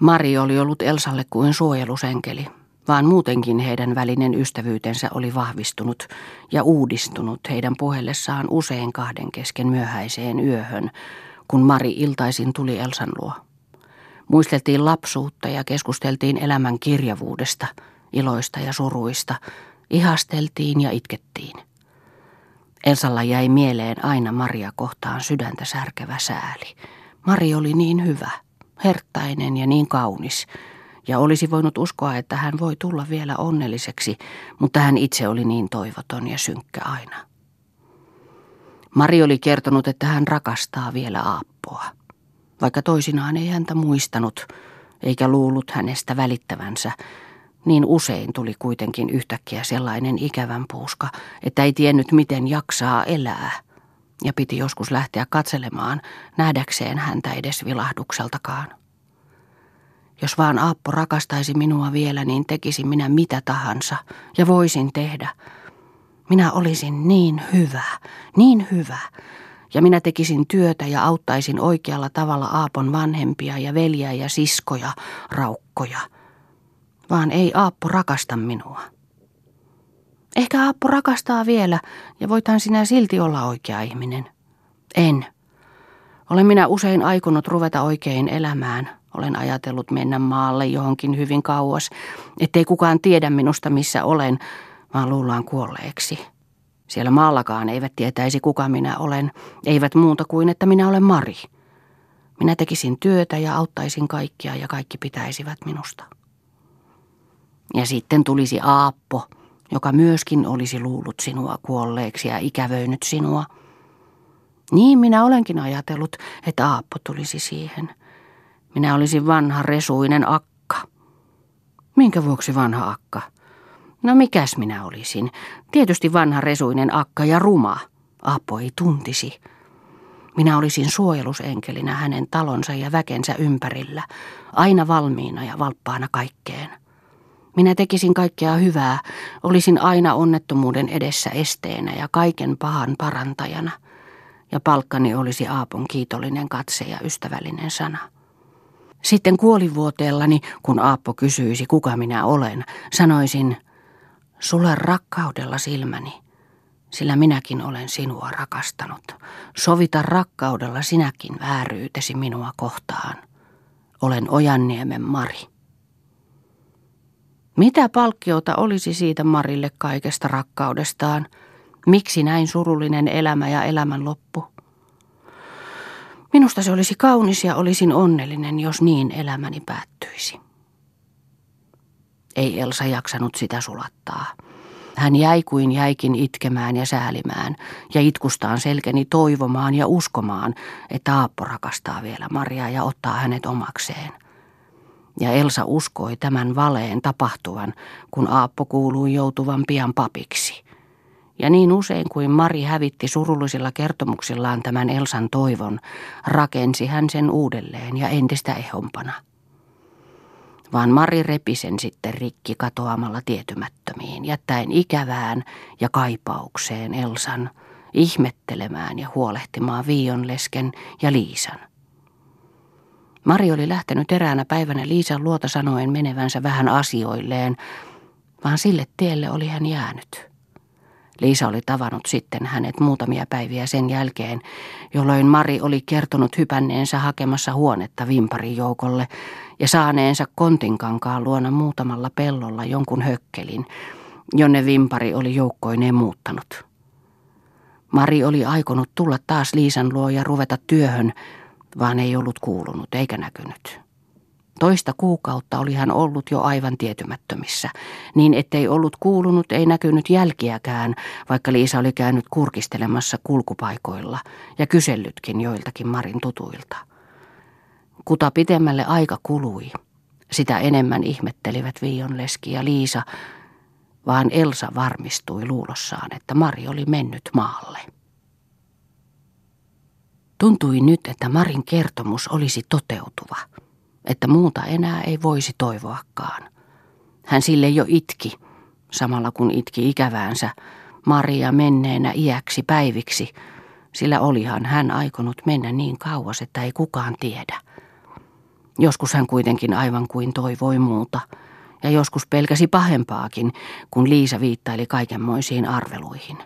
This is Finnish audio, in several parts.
Mari oli ollut Elsalle kuin suojelusenkeli, vaan muutenkin heidän välinen ystävyytensä oli vahvistunut ja uudistunut heidän puhellessaan usein kahden kesken myöhäiseen yöhön, kun Mari iltaisin tuli Elsan luo. Muisteltiin lapsuutta ja keskusteltiin elämän kirjavuudesta, iloista ja suruista, ihasteltiin ja itkettiin. Elsalla jäi mieleen aina Maria kohtaan sydäntä särkevä sääli. Mari oli niin hyvä, herttainen ja niin kaunis, ja olisi voinut uskoa, että hän voi tulla vielä onnelliseksi, mutta hän itse oli niin toivoton ja synkkä aina. Mari oli kertonut, että hän rakastaa vielä Aappoa, vaikka toisinaan ei häntä muistanut, eikä luullut hänestä välittävänsä, niin usein tuli kuitenkin yhtäkkiä sellainen ikävän puuska, että ei tiennyt miten jaksaa elää. Ja piti joskus lähteä katselemaan, nähdäkseen häntä edes vilahdukseltakaan. Jos vaan Aappo rakastaisi minua vielä, niin tekisin minä mitä tahansa ja voisin tehdä. Minä olisin niin hyvä, niin hyvä. Ja minä tekisin työtä ja auttaisin oikealla tavalla Aapon vanhempia ja veljiä ja siskoja, raukkoja – vaan ei Aappo rakasta minua. Ehkä Aappo rakastaa vielä ja voitan sinä silti olla oikea ihminen. En. Olen minä usein aikonut ruveta oikein elämään. Olen ajatellut mennä maalle johonkin hyvin kauas, ettei kukaan tiedä minusta missä olen, vaan luullaan kuolleeksi. Siellä maallakaan eivät tietäisi kuka minä olen, eivät muuta kuin että minä olen Mari. Minä tekisin työtä ja auttaisin kaikkia ja kaikki pitäisivät minusta. Ja sitten tulisi Aappo, joka myöskin olisi luullut sinua kuolleeksi ja ikävöinyt sinua. Niin minä olenkin ajatellut, että Aappo tulisi siihen. Minä olisin vanha resuinen akka. Minkä vuoksi vanha akka? No mikäs minä olisin? Tietysti vanha resuinen akka ja ruma. Aappo ei tuntisi. Minä olisin suojelusenkelinä hänen talonsa ja väkensä ympärillä, aina valmiina ja valppaana kaikkeen. Minä tekisin kaikkea hyvää, olisin aina onnettomuuden edessä esteenä ja kaiken pahan parantajana. Ja palkkani olisi Aapon kiitollinen katse ja ystävällinen sana. Sitten kuolivuoteellani, kun Aappo kysyisi, kuka minä olen, sanoisin, sulle rakkaudella silmäni, sillä minäkin olen sinua rakastanut. Sovita rakkaudella sinäkin vääryytesi minua kohtaan. Olen Ojanniemen Mari. Mitä palkkiota olisi siitä Marille kaikesta rakkaudestaan? Miksi näin surullinen elämä ja elämän loppu? Minusta se olisi kaunis ja olisin onnellinen, jos niin elämäni päättyisi. Ei Elsa jaksanut sitä sulattaa. Hän jäi kuin jäikin itkemään ja säälimään, ja itkustaan selkeni toivomaan ja uskomaan, että Aappo rakastaa vielä Mariaa ja ottaa hänet omakseen. Ja Elsa uskoi tämän valeen tapahtuvan, kun Aappo kuului joutuvan pian papiksi. Ja niin usein kuin Mari hävitti surullisilla kertomuksillaan tämän Elsan toivon, rakensi hän sen uudelleen ja entistä ehompana. Vaan Mari repi sen sitten rikki katoamalla tietymättömiin, jättäen ikävään ja kaipaukseen Elsan, ihmettelemään ja huolehtimaan Viionlesken ja Liisan. Mari oli lähtenyt eräänä päivänä Liisan luota sanoen menevänsä vähän asioilleen, vaan sille tielle oli hän jäänyt. Liisa oli tavannut sitten hänet muutamia päiviä sen jälkeen, jolloin Mari oli kertonut hypänneensä hakemassa huonetta Vimparin joukolle ja saaneensa kontinkankaan luona muutamalla pellolla jonkun hökkelin, jonne Vimpari oli joukkoineen muuttanut. Mari oli aikonut tulla taas Liisan luo ja ruveta työhön, vaan ei ollut kuulunut eikä näkynyt. Toista kuukautta oli hän ollut jo aivan tietymättömissä, niin ettei ollut kuulunut, ei näkynyt jälkiäkään, vaikka Liisa oli käynyt kurkistelemassa kulkupaikoilla ja kysellytkin joiltakin Marin tutuilta. Kuta pitemmälle aika kului, sitä enemmän ihmettelivät Viionleski ja Liisa, vaan Elsa varmistui luulossaan, että Mari oli mennyt maalle. Tuntui nyt, että Marin kertomus olisi toteutuva, että muuta enää ei voisi toivoakaan. Hän sille jo itki, samalla kun itki ikäväänsä, Maria menneenä iäksi päiviksi, sillä olihan hän aikonut mennä niin kauas, että ei kukaan tiedä. Joskus hän kuitenkin aivan kuin toivoi muuta, ja joskus pelkäsi pahempaakin, kun Liisa viittaili kaikenmoisiin arveluihin.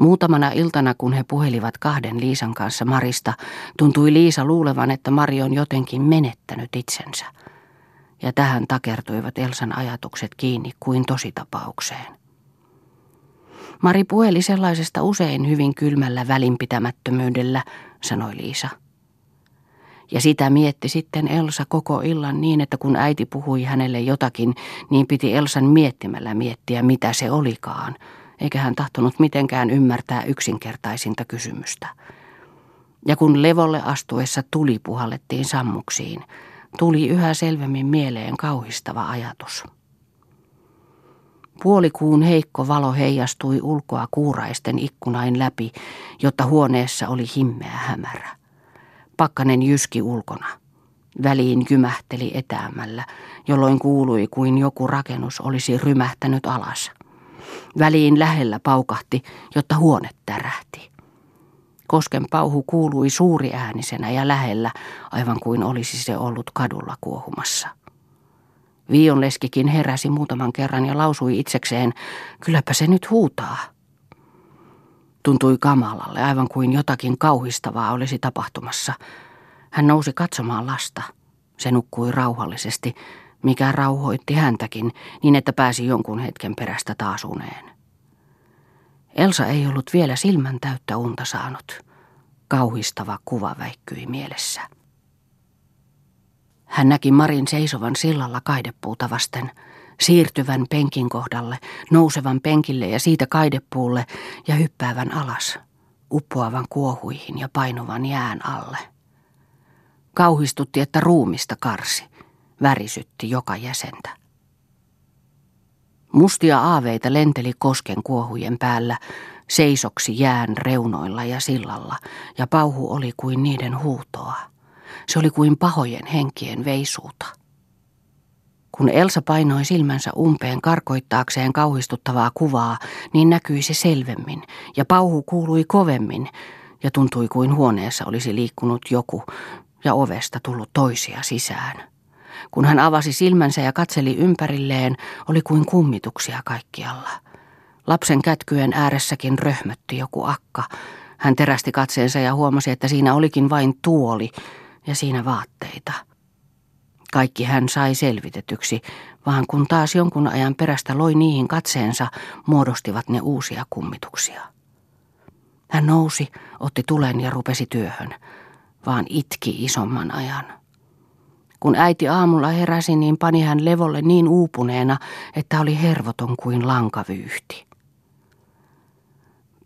Muutamana iltana, kun he puhelivat kahden Liisan kanssa Marista, tuntui Liisa luulevan, että Mari on jotenkin menettänyt itsensä. Ja tähän takertuivat Elsan ajatukset kiinni kuin tositapaukseen. Mari puheli sellaisesta usein hyvin kylmällä välinpitämättömyydellä, sanoi Liisa. Ja sitä mietti sitten Elsa koko illan niin, että kun äiti puhui hänelle jotakin, niin piti Elsan miettimällä miettiä, mitä se olikaan, eikä hän tahtonut mitenkään ymmärtää yksinkertaisinta kysymystä. Ja kun levolle astuessa tuli puhallettiin sammuksiin, tuli yhä selvemmin mieleen kauhistava ajatus. Puolikuun heikko valo heijastui ulkoa kuuraisten ikkunain läpi, jotta huoneessa oli himmeä hämärä. Pakkanen jyski ulkona. Väliin kymähteli etäämällä, jolloin kuului kuin joku rakennus olisi rymähtänyt alas. Väliin lähellä paukahti, jotta huone tärähti. Kosken pauhu kuului suuri äänisenä ja lähellä, aivan kuin olisi se ollut kadulla kuohumassa. Viionleskikin heräsi muutaman kerran ja lausui itsekseen, kylläpä se nyt huutaa. Tuntui kamalalle, aivan kuin jotakin kauhistavaa olisi tapahtumassa. Hän nousi katsomaan lasta. Se nukkui rauhallisesti, mikä rauhoitti häntäkin, niin että pääsi jonkun hetken perästä taas uneen. Elsa ei ollut vielä silmän täyttä unta saanut. Kauhistava kuva väikkyi mielessä. Hän näki Marin seisovan sillalla kaidepuuta vasten, siirtyvän penkin kohdalle, nousevan penkille ja siitä kaidepuulle ja hyppäävän alas, uppoavan kuohuihin ja painuvan jään alle. Kauhistutti, että ruumista karsi, värisytti joka jäsentä. Mustia aaveita lenteli kosken kuohujen päällä, seisoksi jään reunoilla ja sillalla, ja pauhu oli kuin niiden huutoa. Se oli kuin pahojen henkien veisuuta. Kun Elsa painoi silmänsä umpeen karkoittaakseen kauhistuttavaa kuvaa, niin näkyi se selvemmin, ja pauhu kuului kovemmin, ja tuntui kuin huoneessa olisi liikkunut joku, ja ovesta tullut toisia sisään. Kun hän avasi silmänsä ja katseli ympärilleen, oli kuin kummituksia kaikkialla. Lapsen kätkyen ääressäkin röhmötti joku akka. Hän terästi katseensa ja huomasi, että siinä olikin vain tuoli, ja siinä vaatteita. Kaikki hän sai selvitetyksi, vaan kun taas jonkun ajan perästä loi niihin katseensa, muodostivat ne uusia kummituksia. Hän nousi, otti tulen ja rupesi työhön, vaan itki isomman ajan. Kun äiti aamulla heräsi, niin pani hän levolle niin uupuneena, että oli hervoton kuin lankavyyhti.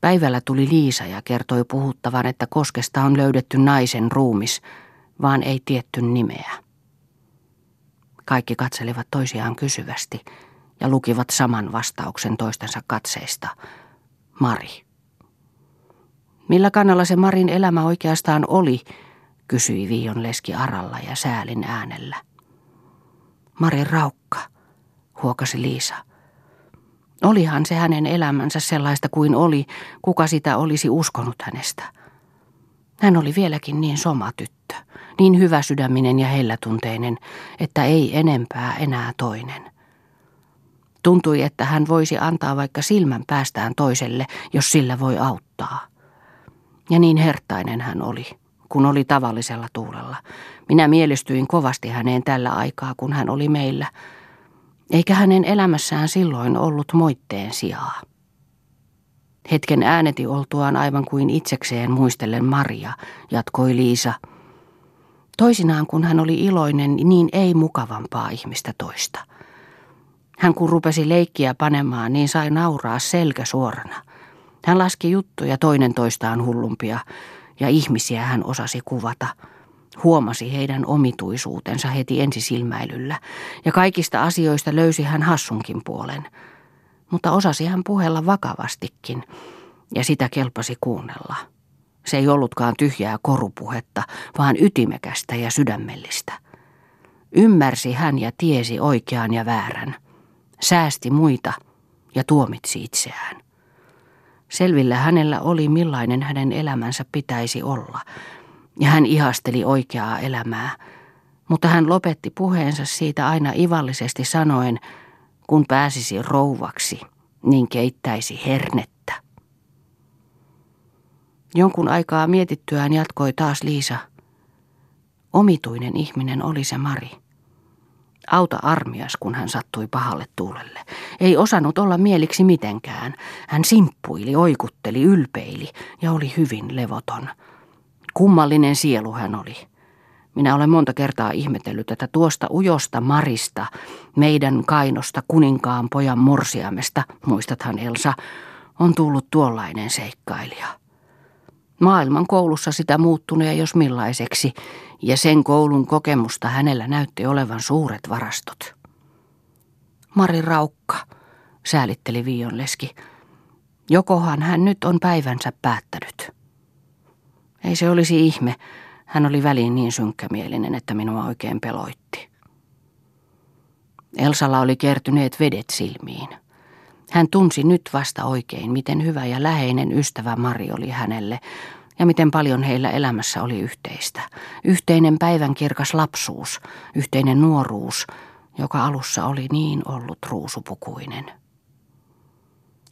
Päivällä tuli Liisa ja kertoi puhuttavan, että koskesta on löydetty naisen ruumis – vaan ei tietty nimeä. Kaikki katselivat toisiaan kysyvästi ja lukivat saman vastauksen toistensa katseista. Mari. Millä kannalla se Marin elämä oikeastaan oli, kysyi Viion leski Aralla ja säälin äänellä. Marin raukka, huokasi Liisa. Olihan se hänen elämänsä sellaista kuin oli, kuka sitä olisi uskonut hänestä. Hän oli vieläkin niin soma tyttö, niin hyvä sydäminen ja hellätunteinen, että ei enempää enää toinen. Tuntui, että hän voisi antaa vaikka silmän päästään toiselle, jos sillä voi auttaa. Ja niin hertainen hän oli, kun oli tavallisella tuulella. Minä mielistyin kovasti häneen tällä aikaa, kun hän oli meillä, eikä hänen elämässään silloin ollut moitteen sijaa. Hetken ääneti oltuaan aivan kuin itsekseen muistellen Maria, jatkoi Liisa. Toisinaan kun hän oli iloinen, niin ei mukavampaa ihmistä toista. Hän kun rupesi leikkiä panemaan, niin sai nauraa selkä suorana. Hän laski juttuja toinen toistaan hullumpia, ja ihmisiä hän osasi kuvata. Huomasi heidän omituisuutensa heti ensisilmäilyllä, ja kaikista asioista löysi hän hassunkin puolen – mutta osasi hän puhella vakavastikin, ja sitä kelpasi kuunnella. Se ei ollutkaan tyhjää korupuhetta, vaan ytimekästä ja sydämellistä. Ymmärsi hän ja tiesi oikean ja väärän. Säästi muita ja tuomitsi itseään. Selvillä hänellä oli millainen hänen elämänsä pitäisi olla, ja hän ihasteli oikeaa elämää, Mutta hän lopetti puheensa siitä aina ivallisesti sanoen, kun pääsisi rouvaksi, niin keittäisi hernettä. Jonkun aikaa mietittyään jatkoi taas Liisa. Omituinen ihminen oli se Mari. Auta armias, kun hän sattui pahalle tuulelle. Ei osannut olla mieliksi mitenkään. Hän simppuili, oikutteli, ylpeili ja oli hyvin levoton. Kummallinen sielu hän oli. Minä olen monta kertaa ihmetellyt, että tuosta ujosta Marista, meidän kainosta kuninkaan pojan morsiamesta, muistathan Elsa, on tullut tuollainen seikkailija. Maailman koulussa sitä muuttuneen jos millaiseksi, ja sen koulun kokemusta hänellä näytti olevan suuret varastot. Mari Raukka, säälitteli Viionleski. Jokohan hän nyt on päivänsä päättänyt. Ei se olisi ihme, hän oli väliin niin synkkämielinen, että minua oikein peloitti. Elsalla oli kertyneet vedet silmiin. Hän tunsi nyt vasta oikein, miten hyvä ja läheinen ystävä Mari oli hänelle, ja miten paljon heillä elämässä oli yhteistä. Yhteinen päivänkirkas lapsuus, yhteinen nuoruus, joka alussa oli niin ollut ruusupukuinen.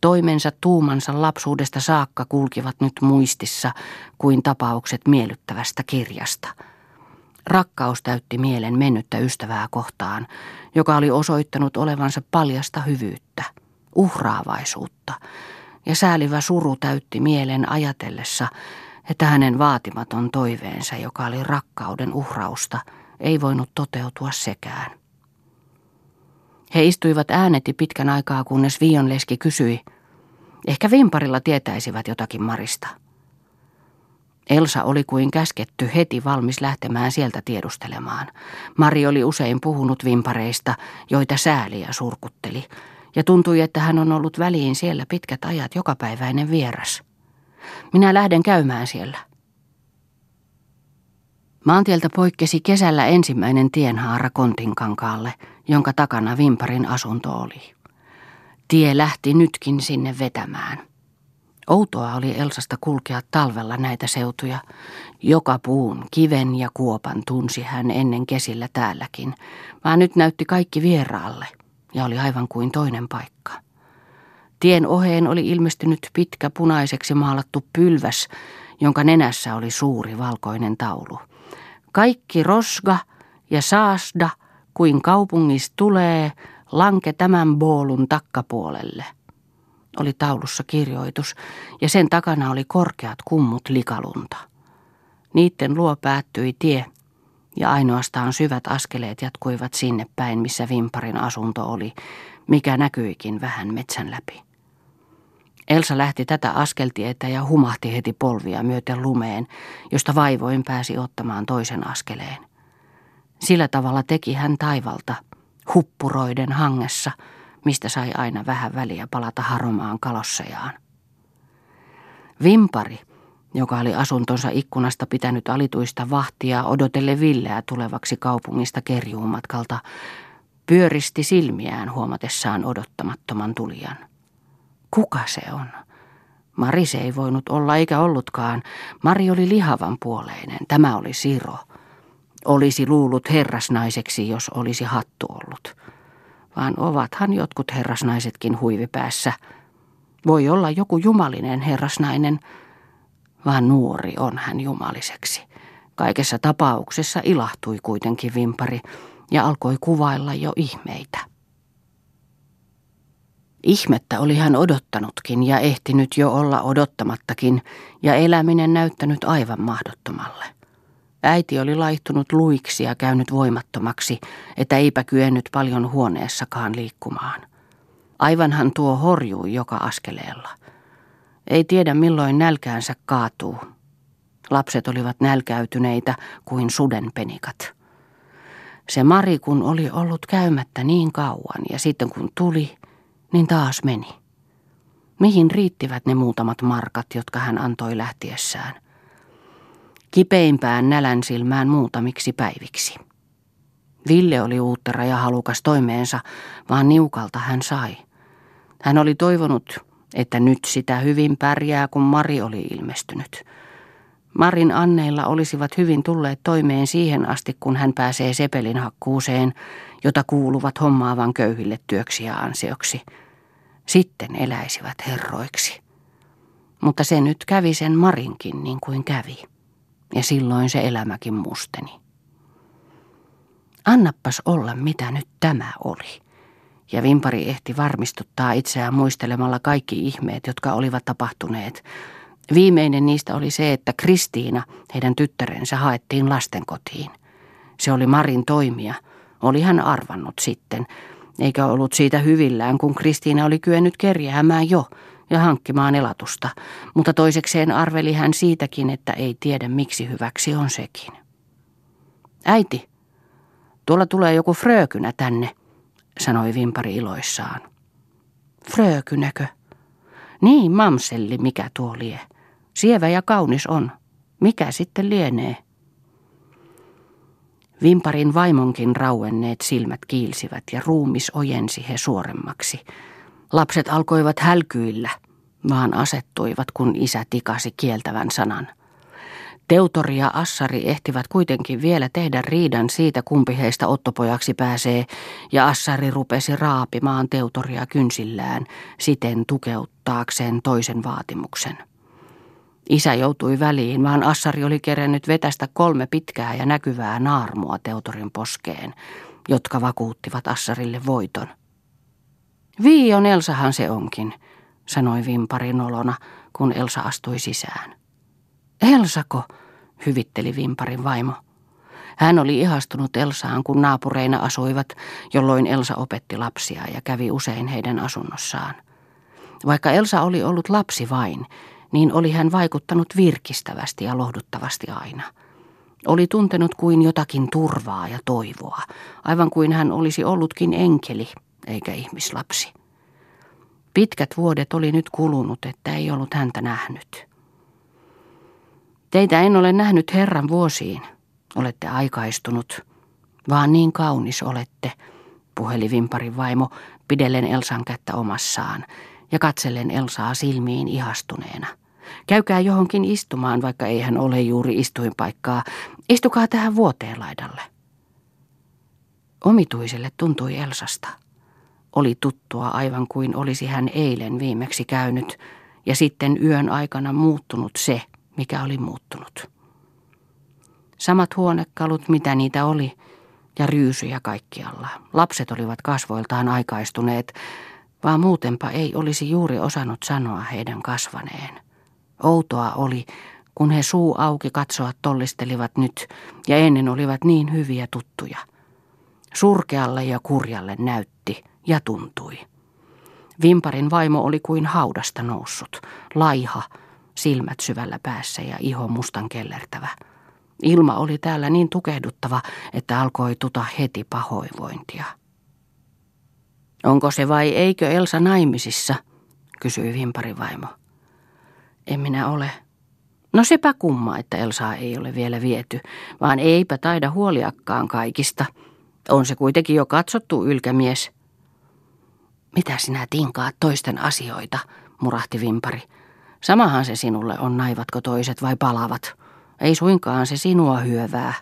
Toimensa tuumansa lapsuudesta saakka kulkivat nyt muistissa kuin tapaukset miellyttävästä kirjasta. Rakkaus täytti mielen mennyttä ystävää kohtaan, joka oli osoittanut olevansa paljasta hyvyyttä, uhraavaisuutta, ja säälivä suru täytti mielen ajatellessa, että hänen vaatimaton toiveensa, joka oli rakkauden uhrausta, ei voinut toteutua sekään. He istuivat ääneti pitkän aikaa, kunnes Vionleski kysyi, ehkä vimparilla tietäisivät jotakin Marista. Elsa oli kuin käsketty heti valmis lähtemään sieltä tiedustelemaan. Mari oli usein puhunut vimpareista, joita sääliä surkutteli, ja tuntui, että hän on ollut väliin siellä pitkät ajat jokapäiväinen vieras. Minä lähden käymään siellä. Maantieltä poikkesi kesällä ensimmäinen tienhaara Kontinkankaalle, jonka takana Vimparin asunto oli. Tie lähti nytkin sinne vetämään. Outoa oli Elsasta kulkea talvella näitä seutuja. Joka puun, kiven ja kuopan tunsi hän ennen kesillä täälläkin, vaan nyt näytti kaikki vieraalle ja oli aivan kuin toinen paikka. Tien oheen oli ilmestynyt pitkä punaiseksi maalattu pylväs, jonka nenässä oli suuri valkoinen taulu. Kaikki rosga ja saasda, kuin kaupungista tulee, lanke tämän boolun takkapuolelle. Oli taulussa kirjoitus, ja sen takana oli korkeat kummut likalunta. Niitten luo päättyi tie, ja ainoastaan syvät askeleet jatkuivat sinne päin, missä Vimparin asunto oli, mikä näkyikin vähän metsän läpi. Elsa lähti tätä askeltietä ja humahti heti polvia myöten lumeen, josta vaivoin pääsi ottamaan toisen askeleen. Sillä tavalla teki hän taivalta, huppuroiden hangessa, mistä sai aina vähän väliä palata haromaan kalossejaan. Vimpari, joka oli asuntonsa ikkunasta pitänyt alituista vahtia odotelle Villeä tulevaksi kaupungista kerjuumatkalta, pyöristi silmiään huomatessaan odottamattoman tulijan. Kuka se on? Mari se ei voinut olla eikä ollutkaan. Mari oli lihavan puoleinen. Tämä oli Siro. Olisi luullut herrasnaiseksi, jos olisi hattu ollut. Vaan ovathan jotkut herrasnaisetkin huivipäässä. Voi olla joku jumalinen herrasnainen, vaan nuori on hän jumaliseksi. Kaikessa tapauksessa ilahtui kuitenkin vimpari ja alkoi kuvailla jo ihmeitä. Ihmettä oli hän odottanutkin ja ehtinyt jo olla odottamattakin, ja eläminen näyttänyt aivan mahdottomalle. Äiti oli laihtunut luiksi ja käynyt voimattomaksi, että eipä kyennyt paljon huoneessakaan liikkumaan. Aivanhan tuo horjui joka askeleella. Ei tiedä milloin nälkäänsä kaatuu. Lapset olivat nälkäytyneitä kuin sudenpenikat. Se Mari kun oli ollut käymättä niin kauan ja sitten kun tuli, niin taas meni. Mihin riittivät ne muutamat markat, jotka hän antoi lähtiessään? Kipeimpään nälän silmään muutamiksi päiviksi. Ville oli uuttera ja halukas toimeensa, vaan niukalta hän sai. Hän oli toivonut, että nyt sitä hyvin pärjää, kun Mari oli ilmestynyt. Marin anneilla olisivat hyvin tulleet toimeen siihen asti, kun hän pääsee sepelin hakkuuseen, jota kuuluvat hommaavan köyhille työksi ja ansioksi. Sitten eläisivät herroiksi. Mutta se nyt kävi sen Marinkin niin kuin kävi. Ja silloin se elämäkin musteni. Annappas olla, mitä nyt tämä oli. Ja Vimpari ehti varmistuttaa itseään muistelemalla kaikki ihmeet, jotka olivat tapahtuneet. Viimeinen niistä oli se, että Kristiina, heidän tyttärensä, haettiin lastenkotiin. Se oli Marin toimia. Oli hän arvannut sitten, eikä ollut siitä hyvillään, kun Kristiina oli kyennyt kerjäämään jo ja hankkimaan elatusta. Mutta toisekseen arveli hän siitäkin, että ei tiedä miksi hyväksi on sekin. Äiti, tuolla tulee joku frökynä tänne, sanoi Vimpari iloissaan. Frökynäkö? Niin, mamselli, mikä tuo lie. Sievä ja kaunis on. Mikä sitten lienee? Vimparin vaimonkin rauenneet silmät kiilsivät ja ruumis ojensi he suoremmaksi. Lapset alkoivat hälkyillä, vaan asettuivat, kun isä tikasi kieltävän sanan – Teutori ja Assari ehtivät kuitenkin vielä tehdä riidan siitä, kumpi heistä ottopojaksi pääsee, ja Assari rupesi raapimaan Teutoria kynsillään, siten tukeuttaakseen toisen vaatimuksen. Isä joutui väliin, vaan Assari oli kerennyt vetästä kolme pitkää ja näkyvää naarmua Teutorin poskeen, jotka vakuuttivat Assarille voiton. Viion Elsahan se onkin, sanoi Vimpari nolona, kun Elsa astui sisään. Elsako, hyvitteli Vimparin vaimo. Hän oli ihastunut Elsaan, kun naapureina asuivat, jolloin Elsa opetti lapsia ja kävi usein heidän asunnossaan. Vaikka Elsa oli ollut lapsi vain, niin oli hän vaikuttanut virkistävästi ja lohduttavasti aina. Oli tuntenut kuin jotakin turvaa ja toivoa, aivan kuin hän olisi ollutkin enkeli eikä ihmislapsi. Pitkät vuodet oli nyt kulunut, että ei ollut häntä nähnyt. Teitä en ole nähnyt Herran vuosiin. Olette aikaistunut. Vaan niin kaunis olette, puheli Vimparin vaimo, pidellen Elsan kättä omassaan ja katsellen Elsaa silmiin ihastuneena. Käykää johonkin istumaan, vaikka ei hän ole juuri istuinpaikkaa. Istukaa tähän vuoteen laidalle. Omituiselle tuntui Elsasta. Oli tuttua aivan kuin olisi hän eilen viimeksi käynyt ja sitten yön aikana muuttunut se, mikä oli muuttunut. Samat huonekalut, mitä niitä oli, ja ryysyjä kaikkialla. Lapset olivat kasvoiltaan aikaistuneet, vaan muutenpa ei olisi juuri osannut sanoa heidän kasvaneen. Outoa oli, kun he suu auki katsoa tollistelivat nyt, ja ennen olivat niin hyviä tuttuja. Surkealle ja kurjalle näytti ja tuntui. Vimparin vaimo oli kuin haudasta noussut, laiha, silmät syvällä päässä ja iho mustan kellertävä. Ilma oli täällä niin tukehduttava, että alkoi tuta heti pahoinvointia. Onko se vai eikö Elsa naimisissa, kysyi Vimparin vaimo. En minä ole. No sepä kumma, että Elsaa ei ole vielä viety, vaan eipä taida huoliakkaan kaikista. On se kuitenkin jo katsottu ylkämies. Mitä sinä tinkaat toisten asioita, murahti Vimpari. Samahan se sinulle on, naivatko toiset vai palavat. Ei suinkaan se sinua hyövää.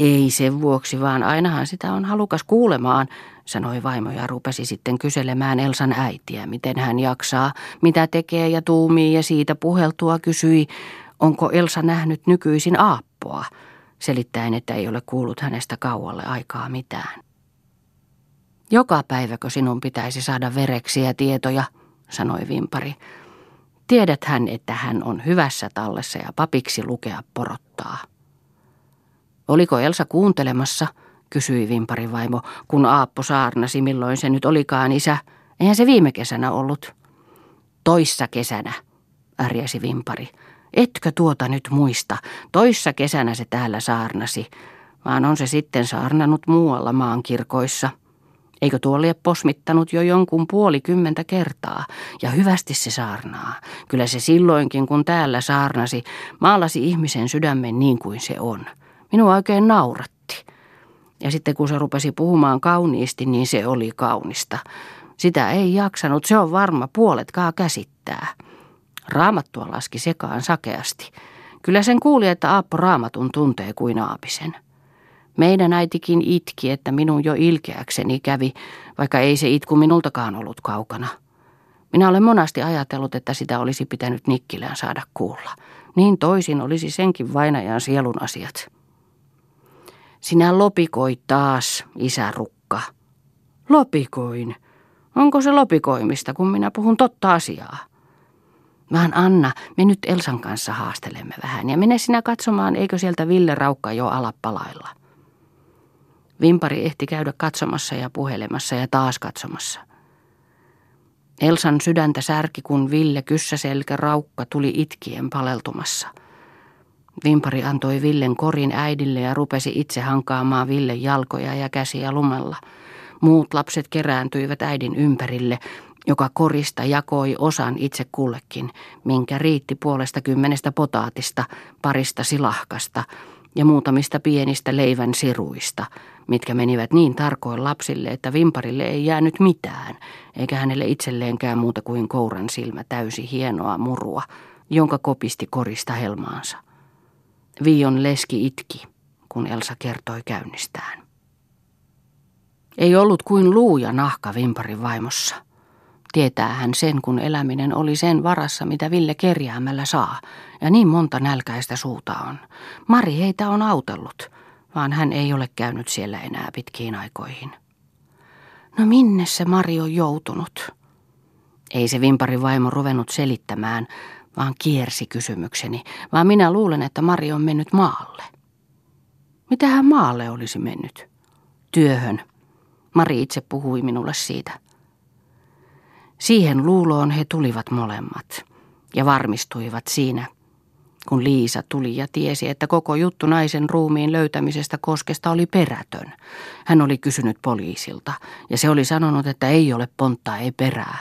Ei sen vuoksi, vaan ainahan sitä on halukas kuulemaan, sanoi vaimo ja rupesi sitten kyselemään Elsan äitiä, miten hän jaksaa, mitä tekee ja tuumii ja siitä puheltua kysyi, onko Elsa nähnyt nykyisin aappoa, selittäen, että ei ole kuullut hänestä kaualle aikaa mitään. Joka päiväkö sinun pitäisi saada vereksiä tietoja, sanoi Vimpari. Tiedät hän, että hän on hyvässä tallessa ja papiksi lukea porottaa. Oliko Elsa kuuntelemassa, kysyi Vimparin vaimo, kun Aappo saarnasi, milloin se nyt olikaan isä. Eihän se viime kesänä ollut. Toissa kesänä, ärjäsi Vimpari. Etkö tuota nyt muista? Toissa kesänä se täällä saarnasi, vaan on se sitten saarnannut muualla maankirkoissa – Eikö tuo lie posmittanut jo jonkun puolikymmentä kertaa? Ja hyvästi se saarnaa. Kyllä se silloinkin, kun täällä saarnasi, maalasi ihmisen sydämen niin kuin se on. Minua oikein nauratti. Ja sitten kun se rupesi puhumaan kauniisti, niin se oli kaunista. Sitä ei jaksanut, se on varma, puoletkaa käsittää. Raamattua laski sekaan sakeasti. Kyllä sen kuuli, että Aappo raamatun tuntee kuin aapisen. Meidän äitikin itki, että minun jo ilkeäkseni kävi, vaikka ei se itku minultakaan ollut kaukana. Minä olen monasti ajatellut, että sitä olisi pitänyt Nikkilään saada kuulla. Niin toisin olisi senkin vainajan sielun asiat. Sinä lopikoit taas, isä Rukka. Lopikoin. Onko se lopikoimista, kun minä puhun totta asiaa? Vaan Anna, me nyt Elsan kanssa haastelemme vähän ja mene sinä katsomaan, eikö sieltä Ville Raukka jo ala palailla. Vimpari ehti käydä katsomassa ja puhelemassa ja taas katsomassa. Elsan sydäntä särki, kun Ville Kyssäselkä Raukka tuli itkien paleltumassa. Vimpari antoi Villen korin äidille ja rupesi itse hankaamaan Ville jalkoja ja käsiä lumella. Muut lapset kerääntyivät äidin ympärille, joka korista jakoi osan itse kullekin, minkä riitti puolesta kymmenestä potaatista, parista silahkasta ja muutamista pienistä leivän siruista, mitkä menivät niin tarkoin lapsille, että vimparille ei jäänyt mitään, eikä hänelle itselleenkään muuta kuin kouran silmä täysi hienoa murua, jonka kopisti korista helmaansa. Vion leski itki, kun Elsa kertoi käynnistään. Ei ollut kuin luu ja nahka vimparin vaimossa – Tietää hän sen, kun eläminen oli sen varassa, mitä Ville kerjäämällä saa, ja niin monta nälkäistä suuta on. Mari heitä on autellut, vaan hän ei ole käynyt siellä enää pitkiin aikoihin. No minne se Mari on joutunut? Ei se vimpari vaimo ruvennut selittämään, vaan kiersi kysymykseni, vaan minä luulen, että Mari on mennyt maalle. Mitä hän maalle olisi mennyt? Työhön. Mari itse puhui minulle siitä. Siihen luuloon he tulivat molemmat ja varmistuivat siinä, kun Liisa tuli ja tiesi, että koko juttu naisen ruumiin löytämisestä koskesta oli perätön. Hän oli kysynyt poliisilta ja se oli sanonut, että ei ole ponttaa, ei perää.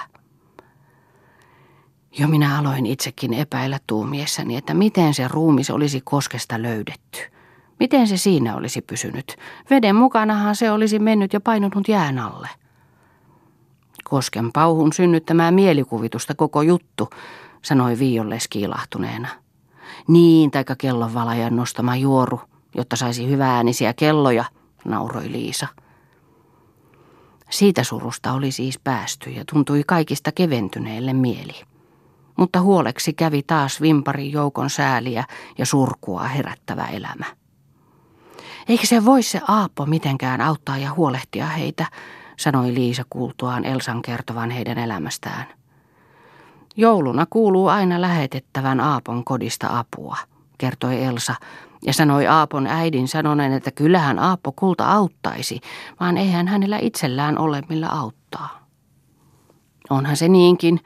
Jo minä aloin itsekin epäillä tuumiessani, että miten se ruumis olisi koskesta löydetty. Miten se siinä olisi pysynyt? Veden mukanahan se olisi mennyt ja painunut jään alle. Kosken pauhun synnyttämää mielikuvitusta koko juttu, sanoi Viiolle skiilahtuneena. Niin, taika kellonvalajan nostama juoru, jotta saisi hyvääänisiä kelloja, nauroi Liisa. Siitä surusta oli siis päästy ja tuntui kaikista keventyneelle mieli. Mutta huoleksi kävi taas vimparin joukon sääliä ja surkua herättävä elämä. Eikö se voi se Aappo mitenkään auttaa ja huolehtia heitä, sanoi Liisa kuultuaan Elsan kertovan heidän elämästään. Jouluna kuuluu aina lähetettävän Aapon kodista apua, kertoi Elsa, ja sanoi Aapon äidin sanoneen, että kyllähän Aapo kulta auttaisi, vaan eihän hänellä itsellään ole millä auttaa. Onhan se niinkin,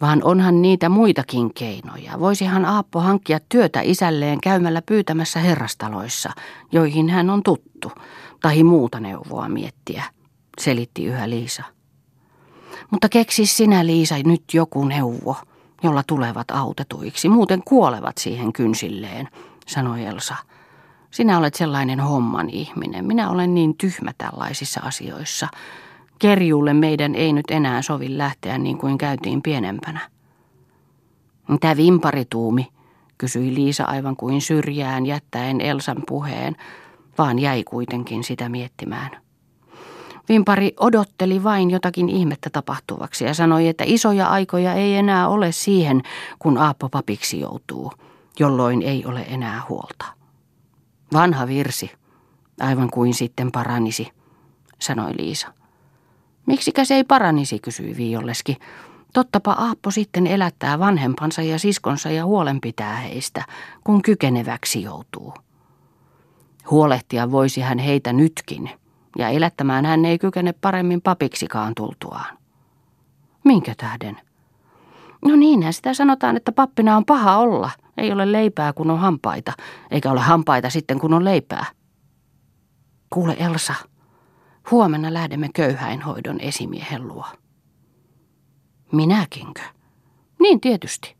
vaan onhan niitä muitakin keinoja. Voisihan Aappo hankkia työtä isälleen käymällä pyytämässä herrastaloissa, joihin hän on tuttu, tai muuta neuvoa miettiä selitti yhä Liisa. Mutta keksi sinä, Liisa, nyt joku neuvo, jolla tulevat autetuiksi. Muuten kuolevat siihen kynsilleen, sanoi Elsa. Sinä olet sellainen homman ihminen. Minä olen niin tyhmä tällaisissa asioissa. Kerjuulle meidän ei nyt enää sovi lähteä niin kuin käytiin pienempänä. Mitä vimparituumi, kysyi Liisa aivan kuin syrjään jättäen Elsan puheen, vaan jäi kuitenkin sitä miettimään. Vimpari odotteli vain jotakin ihmettä tapahtuvaksi ja sanoi, että isoja aikoja ei enää ole siihen, kun Aappo papiksi joutuu, jolloin ei ole enää huolta. Vanha virsi, aivan kuin sitten paranisi, sanoi Liisa. Miksikä se ei paranisi, kysyi Viiolleski. Tottapa Aappo sitten elättää vanhempansa ja siskonsa ja huolenpitää heistä, kun kykeneväksi joutuu. Huolehtia voisi hän heitä nytkin – ja elättämään hän ei kykene paremmin papiksikaan tultuaan. Minkä tähden? No niinhän sitä sanotaan, että pappina on paha olla. Ei ole leipää, kun on hampaita, eikä ole hampaita sitten, kun on leipää. Kuule Elsa, huomenna lähdemme köyhäinhoidon esimiehen luo. Minäkinkö? Niin tietysti.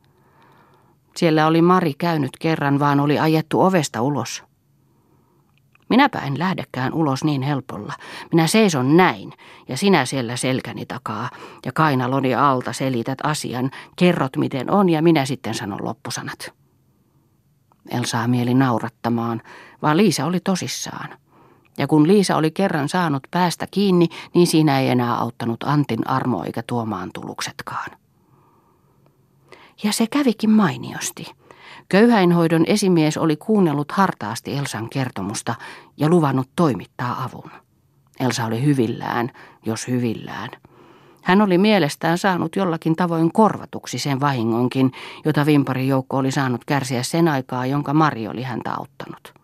Siellä oli Mari käynyt kerran, vaan oli ajettu ovesta ulos. Minäpä en lähdekään ulos niin helpolla. Minä seison näin, ja sinä siellä selkäni takaa, ja kainaloni alta selität asian, kerrot miten on, ja minä sitten sanon loppusanat. Elsaa mieli naurattamaan, vaan Liisa oli tosissaan. Ja kun Liisa oli kerran saanut päästä kiinni, niin siinä ei enää auttanut Antin armo eikä tuomaan tuluksetkaan. Ja se kävikin mainiosti. Köyhäinhoidon esimies oli kuunnellut hartaasti Elsan kertomusta ja luvannut toimittaa avun. Elsa oli hyvillään, jos hyvillään. Hän oli mielestään saanut jollakin tavoin korvatuksi sen vahingonkin, jota Vimparin joukko oli saanut kärsiä sen aikaa, jonka Mari oli häntä auttanut.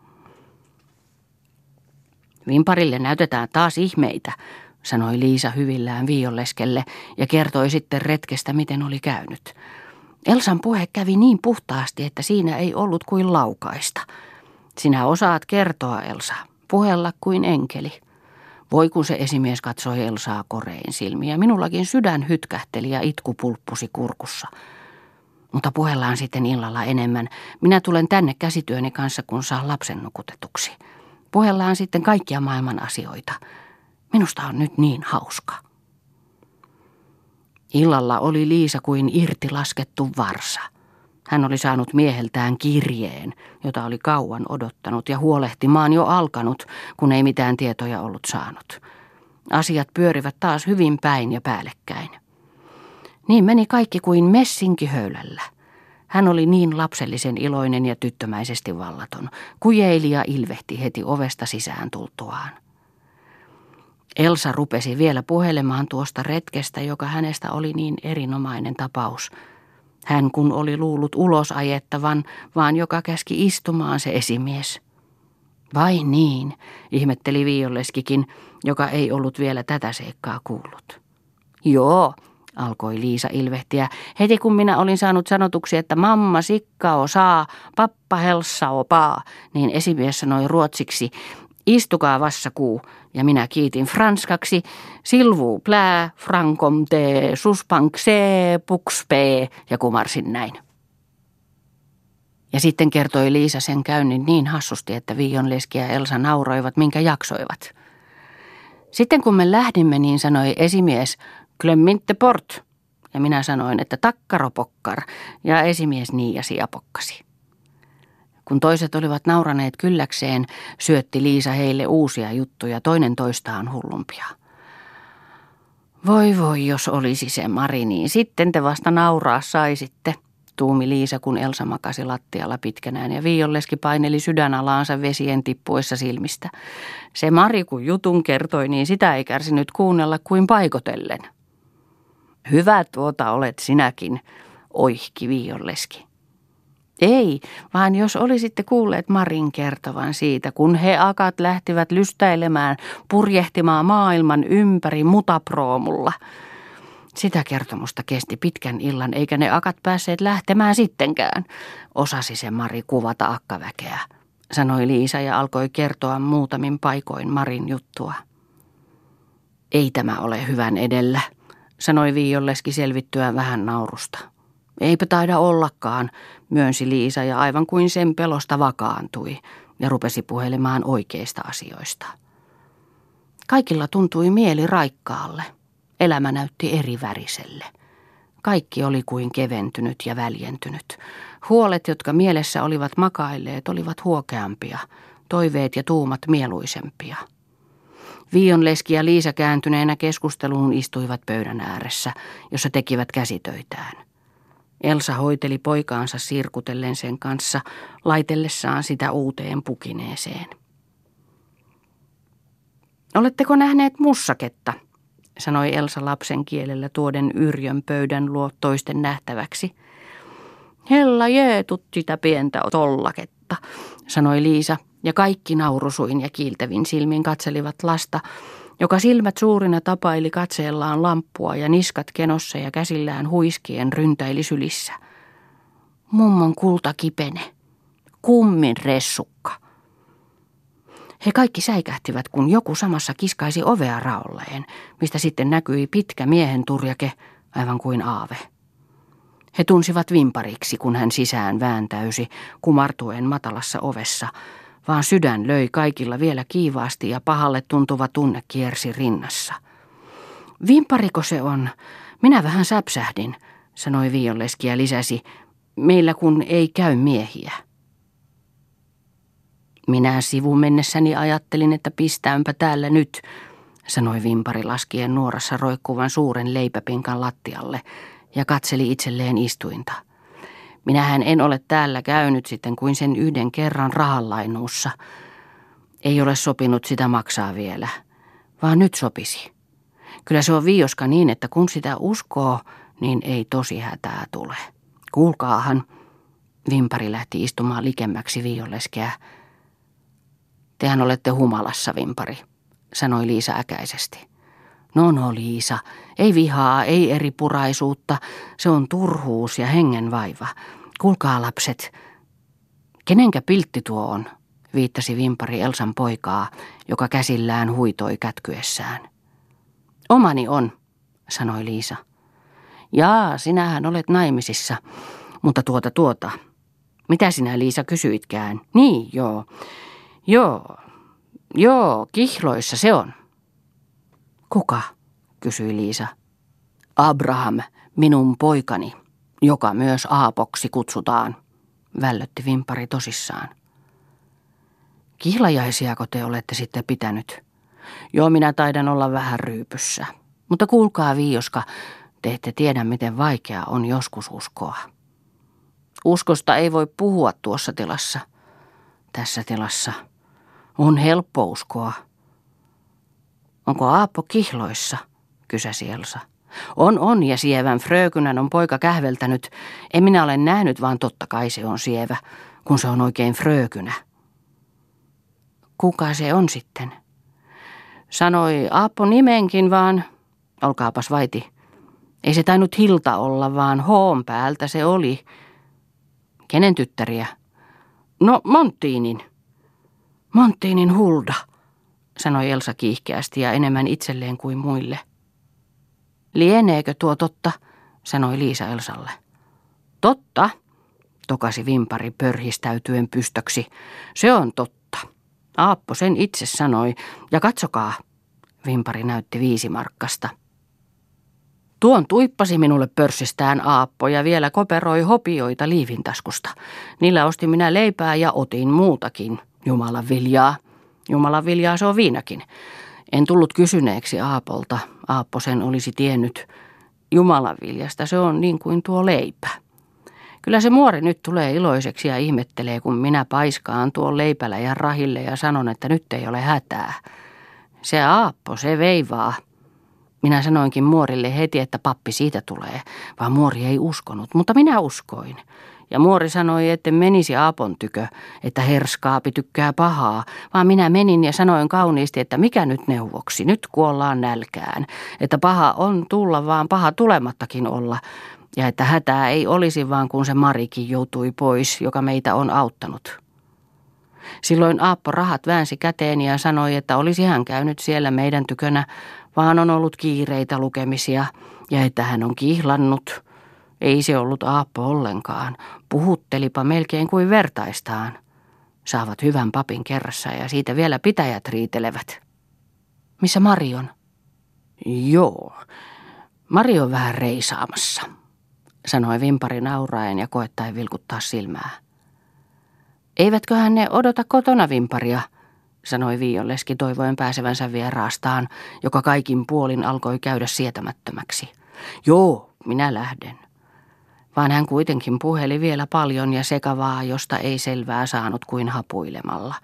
Vimparille näytetään taas ihmeitä, sanoi Liisa hyvillään viiolleskelle ja kertoi sitten retkestä, miten oli käynyt. Elsan puhe kävi niin puhtaasti, että siinä ei ollut kuin laukaista. Sinä osaat kertoa, Elsa, puhella kuin enkeli. Voi kun se esimies katsoi Elsaa korein silmiä. Minullakin sydän hytkähteli ja itku pulppusi kurkussa. Mutta puhellaan sitten illalla enemmän. Minä tulen tänne käsityöni kanssa, kun saa lapsen nukutetuksi. Puhellaan sitten kaikkia maailman asioita. Minusta on nyt niin hauska. Illalla oli Liisa kuin irti laskettu varsa. Hän oli saanut mieheltään kirjeen, jota oli kauan odottanut ja huolehtimaan jo alkanut, kun ei mitään tietoja ollut saanut. Asiat pyörivät taas hyvin päin ja päällekkäin. Niin meni kaikki kuin messinki höylällä. Hän oli niin lapsellisen iloinen ja tyttömäisesti vallaton. Kujeili ja ilvehti heti ovesta sisään tultuaan. Elsa rupesi vielä puhelemaan tuosta retkestä, joka hänestä oli niin erinomainen tapaus. Hän kun oli luullut ulos ajettavan, vaan joka käski istumaan se esimies. Vai niin, ihmetteli Violleskikin, joka ei ollut vielä tätä seikkaa kuullut. Joo, alkoi Liisa ilvehtiä. Heti kun minä olin saanut sanotuksi, että mamma sikka saa, pappa helssa opaa, niin esimies sanoi ruotsiksi, istukaa vassakuu, ja minä kiitin franskaksi, silvu plää, frankom te, suspank se, pukspe, ja kumarsin näin. Ja sitten kertoi Liisa sen käynnin niin hassusti, että Viion leski ja Elsa nauroivat, minkä jaksoivat. Sitten kun me lähdimme, niin sanoi esimies, Klemminte port. Ja minä sanoin, että takkaropokkar, ja esimies niiasi ja pokkasi. Kun toiset olivat nauraneet kylläkseen, syötti Liisa heille uusia juttuja, toinen toistaan hullumpia. Voi voi, jos olisi se Mari, niin sitten te vasta nauraa saisitte, tuumi Liisa, kun Elsa makasi lattialla pitkänään ja viiolleski paineli sydänalaansa vesien tippuessa silmistä. Se Mari, kun jutun kertoi, niin sitä ei kärsinyt kuunnella kuin paikotellen. Hyvä tuota olet sinäkin, oihki viiolleski. Ei, vaan jos olisitte kuulleet Marin kertovan siitä, kun he akat lähtivät lystäilemään, purjehtimaan maailman ympäri mutaproomulla. Sitä kertomusta kesti pitkän illan, eikä ne akat päässeet lähtemään sittenkään, osasi se Mari kuvata akkaväkeä, sanoi Liisa ja alkoi kertoa muutamin paikoin Marin juttua. Ei tämä ole hyvän edellä, sanoi Viiolleski selvittyä vähän naurusta. Eipä taida ollakaan, myönsi Liisa ja aivan kuin sen pelosta vakaantui ja rupesi puhelemaan oikeista asioista. Kaikilla tuntui mieli raikkaalle. Elämä näytti eri väriselle. Kaikki oli kuin keventynyt ja väljentynyt. Huolet, jotka mielessä olivat makailleet, olivat huokeampia, toiveet ja tuumat mieluisempia. Viionleski ja Liisa kääntyneenä keskusteluun istuivat pöydän ääressä, jossa tekivät käsitöitään. Elsa hoiteli poikaansa sirkutellen sen kanssa, laitellessaan sitä uuteen pukineeseen. Oletteko nähneet mussaketta, sanoi Elsa lapsen kielellä tuoden Yrjön pöydän luo toisten nähtäväksi. Hella jeetut sitä pientä tollaketta, sanoi Liisa, ja kaikki naurusuin ja kiiltävin silmin katselivat lasta, joka silmät suurina tapaili katseellaan lamppua ja niskat kenossa ja käsillään huiskien ryntäili sylissä. Mummon kulta kipene, kummin ressukka. He kaikki säikähtivät, kun joku samassa kiskaisi ovea raolleen, mistä sitten näkyi pitkä miehen turjake, aivan kuin aave. He tunsivat vimpariksi, kun hän sisään vääntäysi, kumartuen matalassa ovessa, vaan sydän löi kaikilla vielä kiivaasti ja pahalle tuntuva tunne kiersi rinnassa. Vimpariko se on? Minä vähän säpsähdin, sanoi Viionleski ja lisäsi, meillä kun ei käy miehiä. Minä sivun mennessäni ajattelin, että pistäänpä täällä nyt, sanoi vimpari laskien nuorassa roikkuvan suuren leipäpinkan lattialle ja katseli itselleen istuinta. Minähän en ole täällä käynyt sitten kuin sen yhden kerran rahallainuussa. Ei ole sopinut sitä maksaa vielä, vaan nyt sopisi. Kyllä se on viioska niin, että kun sitä uskoo, niin ei tosi hätää tule. Kuulkaahan, Vimpari lähti istumaan likemmäksi viioleskeä. Tehän olette humalassa, Vimpari, sanoi Liisa äkäisesti. No no, Liisa, ei vihaa, ei eri puraisuutta, se on turhuus ja hengenvaiva. Kuulkaa lapset, kenenkä piltti tuo on, viittasi Vimpari Elsan poikaa, joka käsillään huitoi kätkyessään. Omani on, sanoi Liisa. Jaa, sinähän olet naimisissa, mutta tuota tuota. Mitä sinä Liisa kysyitkään? Niin, joo. Joo, joo, kihloissa se on. Kuka? kysyi Liisa. Abraham, minun poikani, joka myös Aapoksi kutsutaan, vällötti Vimpari tosissaan. Kihlajaisiako te olette sitten pitänyt? Joo, minä taidan olla vähän ryypyssä. Mutta kuulkaa viioska, te ette tiedä miten vaikea on joskus uskoa. Uskosta ei voi puhua tuossa tilassa. Tässä tilassa on helppo uskoa. Onko Aappo kihloissa, kysäsi Elsa. On, on, ja sievän frökynän on poika kähveltänyt. En minä ole nähnyt, vaan totta kai se on sievä, kun se on oikein frökynä. Kuka se on sitten? Sanoi Aappo nimenkin vaan, olkaapas vaiti. Ei se tainnut Hilta olla, vaan hoon päältä se oli. Kenen tyttäriä? No, Monttiinin. Monttiinin Hulda, sanoi Elsa kiihkeästi ja enemmän itselleen kuin muille. Lieneekö tuo totta, sanoi Liisa Elsalle. Totta, tokasi vimpari pörhistäytyen pystöksi. Se on totta. Aappo sen itse sanoi, ja katsokaa, vimpari näytti viisi markkasta. Tuon tuippasi minulle pörssistään Aappo ja vielä koperoi hopioita liivintaskusta. Niillä ostin minä leipää ja otin muutakin. Jumalan viljaa. Jumalan viljaa se on viinakin. En tullut kysyneeksi Aapolta. Aappo sen olisi tiennyt. Jumalan viljasta se on niin kuin tuo leipä. Kyllä se muori nyt tulee iloiseksi ja ihmettelee, kun minä paiskaan tuon leipällä ja rahille ja sanon, että nyt ei ole hätää. Se Aappo, se veivaa. Minä sanoinkin muorille heti, että pappi siitä tulee, vaan muori ei uskonut, mutta minä uskoin. Ja muori sanoi, että menisi Aapon tykö, että herskaapi tykkää pahaa, vaan minä menin ja sanoin kauniisti, että mikä nyt neuvoksi, nyt kuollaan nälkään, että paha on tulla, vaan paha tulemattakin olla, ja että hätää ei olisi vaan kun se Marikin joutui pois, joka meitä on auttanut. Silloin Aappo rahat väänsi käteen ja sanoi, että olisi hän käynyt siellä meidän tykönä, vaan on ollut kiireitä lukemisia ja että hän on kihlannut. Ei se ollut Aappo ollenkaan. Puhuttelipa melkein kuin vertaistaan. Saavat hyvän papin kerrassa ja siitä vielä pitäjät riitelevät. Missä Marion? Joo, Mari on vähän reisaamassa, sanoi Vimpari nauraen ja koettaen vilkuttaa silmää. Eivätköhän ne odota kotona Vimparia, sanoi Viionleski toivoen pääsevänsä vieraastaan, joka kaikin puolin alkoi käydä sietämättömäksi. Joo, minä lähden. Vaan hän kuitenkin puheli vielä paljon ja sekavaa, josta ei selvää saanut kuin hapuilemalla.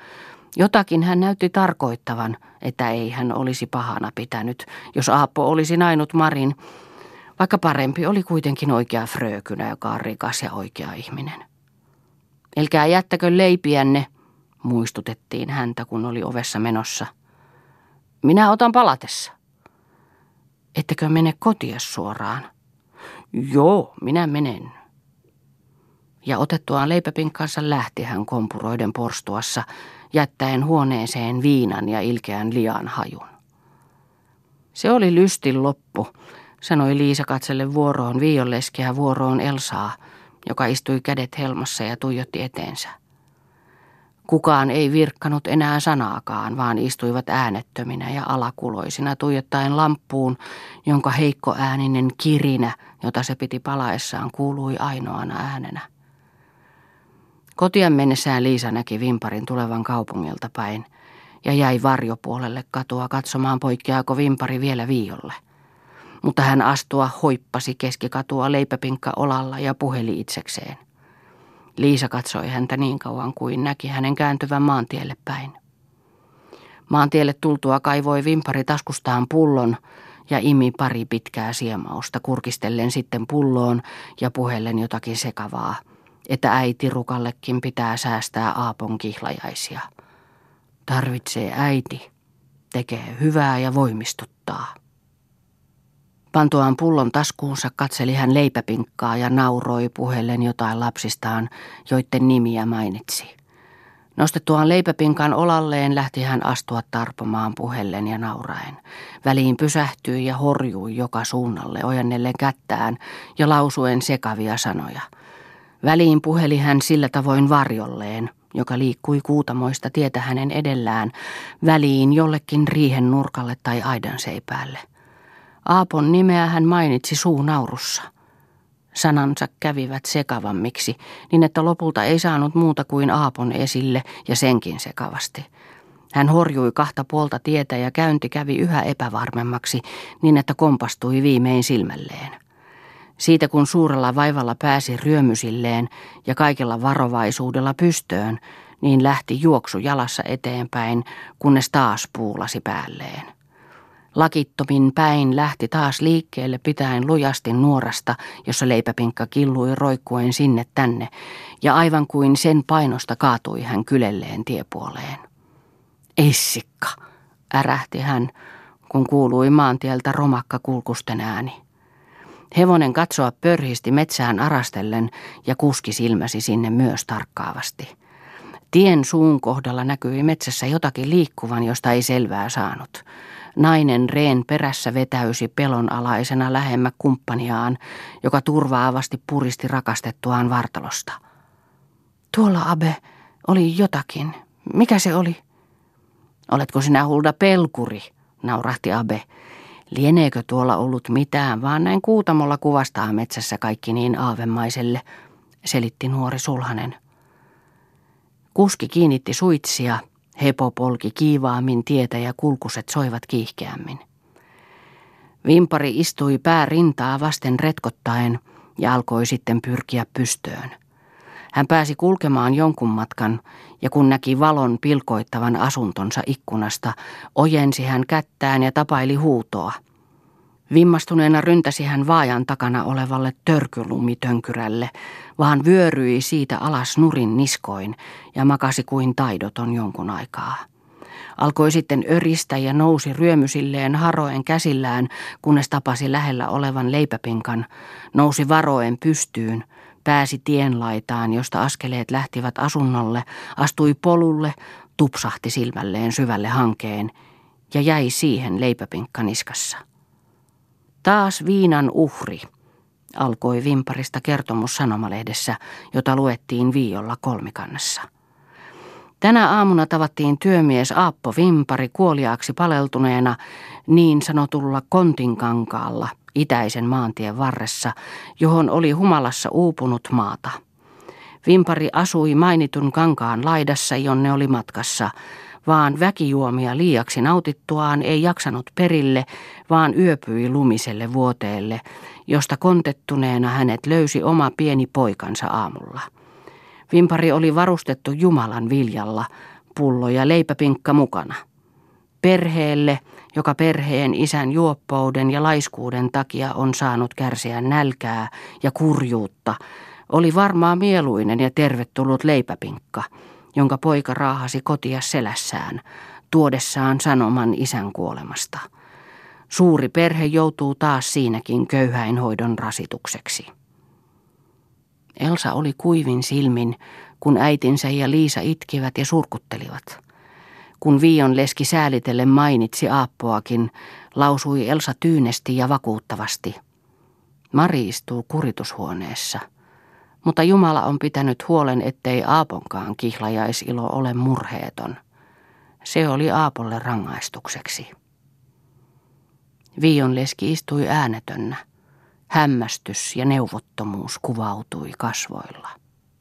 Jotakin hän näytti tarkoittavan, että ei hän olisi pahana pitänyt, jos Aappo olisi nainut Marin, vaikka parempi oli kuitenkin oikea frökynä, joka on rikas ja oikea ihminen. Elkää jättäkö leipiänne, muistutettiin häntä, kun oli ovessa menossa. Minä otan palatessa. Ettekö mene kotia suoraan? Joo, minä menen. Ja otettuaan leipäpinkkansa lähti hän kompuroiden porstuassa, jättäen huoneeseen viinan ja ilkeän lian hajun. Se oli lystin loppu, sanoi Liisa katselle vuoroon viioleskeä vuoroon Elsaa, joka istui kädet helmassa ja tuijotti eteensä. Kukaan ei virkkanut enää sanaakaan, vaan istuivat äänettöminä ja alakuloisina tuijottaen lamppuun, jonka heikko ääninen kirinä, jota se piti palaessaan, kuului ainoana äänenä. Kotien mennessään Liisa näki Vimparin tulevan kaupungilta päin ja jäi varjopuolelle katua katsomaan poikkeaako Vimpari vielä viiolle. Mutta hän astua hoippasi keskikatua leipäpinkka olalla ja puheli itsekseen. Liisa katsoi häntä niin kauan kuin näki hänen kääntyvän maantielle päin. Maantielle tultua kaivoi Vimpari taskustaan pullon ja imi pari pitkää siemausta kurkistellen sitten pulloon ja puheellen jotakin sekavaa, että äiti Rukallekin pitää säästää Aapon kihlajaisia. Tarvitsee äiti, tekee hyvää ja voimistuttaa. Pantuaan pullon taskuunsa katseli hän leipäpinkkaa ja nauroi puheellen jotain lapsistaan, joiden nimiä mainitsi. Nostettuaan leipäpinkan olalleen lähti hän astua tarpomaan puheellen ja nauraen. Väliin pysähtyi ja horjui joka suunnalle ojennellen kättään ja lausuen sekavia sanoja. Väliin puheli hän sillä tavoin varjolleen, joka liikkui kuutamoista tietä hänen edellään, väliin jollekin riihen nurkalle tai aidanseipäälle. Aapon nimeä hän mainitsi suunaurussa. Sanansa kävivät sekavammiksi, niin että lopulta ei saanut muuta kuin Aapon esille ja senkin sekavasti. Hän horjui kahta puolta tietä ja käynti kävi yhä epävarmemmaksi, niin että kompastui viimein silmälleen. Siitä kun suurella vaivalla pääsi ryömysilleen ja kaikella varovaisuudella pystöön, niin lähti juoksu jalassa eteenpäin, kunnes taas puulasi päälleen. Lakittomin päin lähti taas liikkeelle pitäen lujasti nuorasta, jossa leipäpinkka killui roikkuen sinne tänne, ja aivan kuin sen painosta kaatui hän kylelleen tiepuoleen. Essikka, ärähti hän, kun kuului maantieltä romakka kulkusten ääni. Hevonen katsoa pörhisti metsään arastellen ja kuski silmäsi sinne myös tarkkaavasti. Tien suun kohdalla näkyi metsässä jotakin liikkuvan, josta ei selvää saanut. Nainen reen perässä vetäysi pelonalaisena lähemmä kumppaniaan, joka turvaavasti puristi rakastettuaan vartalosta. Tuolla, Abe, oli jotakin. Mikä se oli? Oletko sinä Hulda Pelkuri, naurahti Abe. Lieneekö tuolla ollut mitään, vaan näin kuutamolla kuvastaa metsässä kaikki niin aavemaiselle, selitti nuori sulhanen. Kuski kiinnitti suitsia Hepo polki kiivaammin tietä ja kulkuset soivat kiihkeämmin. Vimpari istui pää rintaa vasten retkottaen ja alkoi sitten pyrkiä pystöön. Hän pääsi kulkemaan jonkun matkan ja kun näki valon pilkoittavan asuntonsa ikkunasta, ojensi hän kättään ja tapaili huutoa – Vimmastuneena ryntäsi hän vaajan takana olevalle törkylumitönkyrälle, vaan vyöryi siitä alas nurin niskoin ja makasi kuin taidoton jonkun aikaa. Alkoi sitten öristä ja nousi ryömysilleen haroen käsillään, kunnes tapasi lähellä olevan leipäpinkan, nousi varoen pystyyn, pääsi tienlaitaan, josta askeleet lähtivät asunnolle, astui polulle, tupsahti silmälleen syvälle hankeen ja jäi siihen leipäpinkka niskassa. Taas viinan uhri, alkoi Vimparista kertomus sanomalehdessä, jota luettiin viiolla kolmikannassa. Tänä aamuna tavattiin työmies Aappo Vimpari kuoliaaksi paleltuneena niin sanotulla Kontinkankaalla itäisen maantien varressa, johon oli humalassa uupunut maata. Vimpari asui mainitun kankaan laidassa, jonne oli matkassa, vaan väkijuomia liiaksi nautittuaan ei jaksanut perille, vaan yöpyi lumiselle vuoteelle, josta kontettuneena hänet löysi oma pieni poikansa aamulla. Vimpari oli varustettu Jumalan viljalla, pullo ja leipäpinkka mukana. Perheelle, joka perheen isän juoppouden ja laiskuuden takia on saanut kärsiä nälkää ja kurjuutta, oli varmaa mieluinen ja tervetullut leipäpinkka – jonka poika raahasi kotia selässään, tuodessaan sanoman isän kuolemasta. Suuri perhe joutuu taas siinäkin köyhäinhoidon rasitukseksi. Elsa oli kuivin silmin, kun äitinsä ja Liisa itkivät ja surkuttelivat. Kun Viion leski säälitellen mainitsi Aappoakin, lausui Elsa tyynesti ja vakuuttavasti. Mari istuu kuritushuoneessa – mutta Jumala on pitänyt huolen, ettei Aaponkaan kihlajaisilo ole murheeton. Se oli Aapolle rangaistukseksi. Viion leski istui äänetönnä. Hämmästys ja neuvottomuus kuvautui kasvoilla.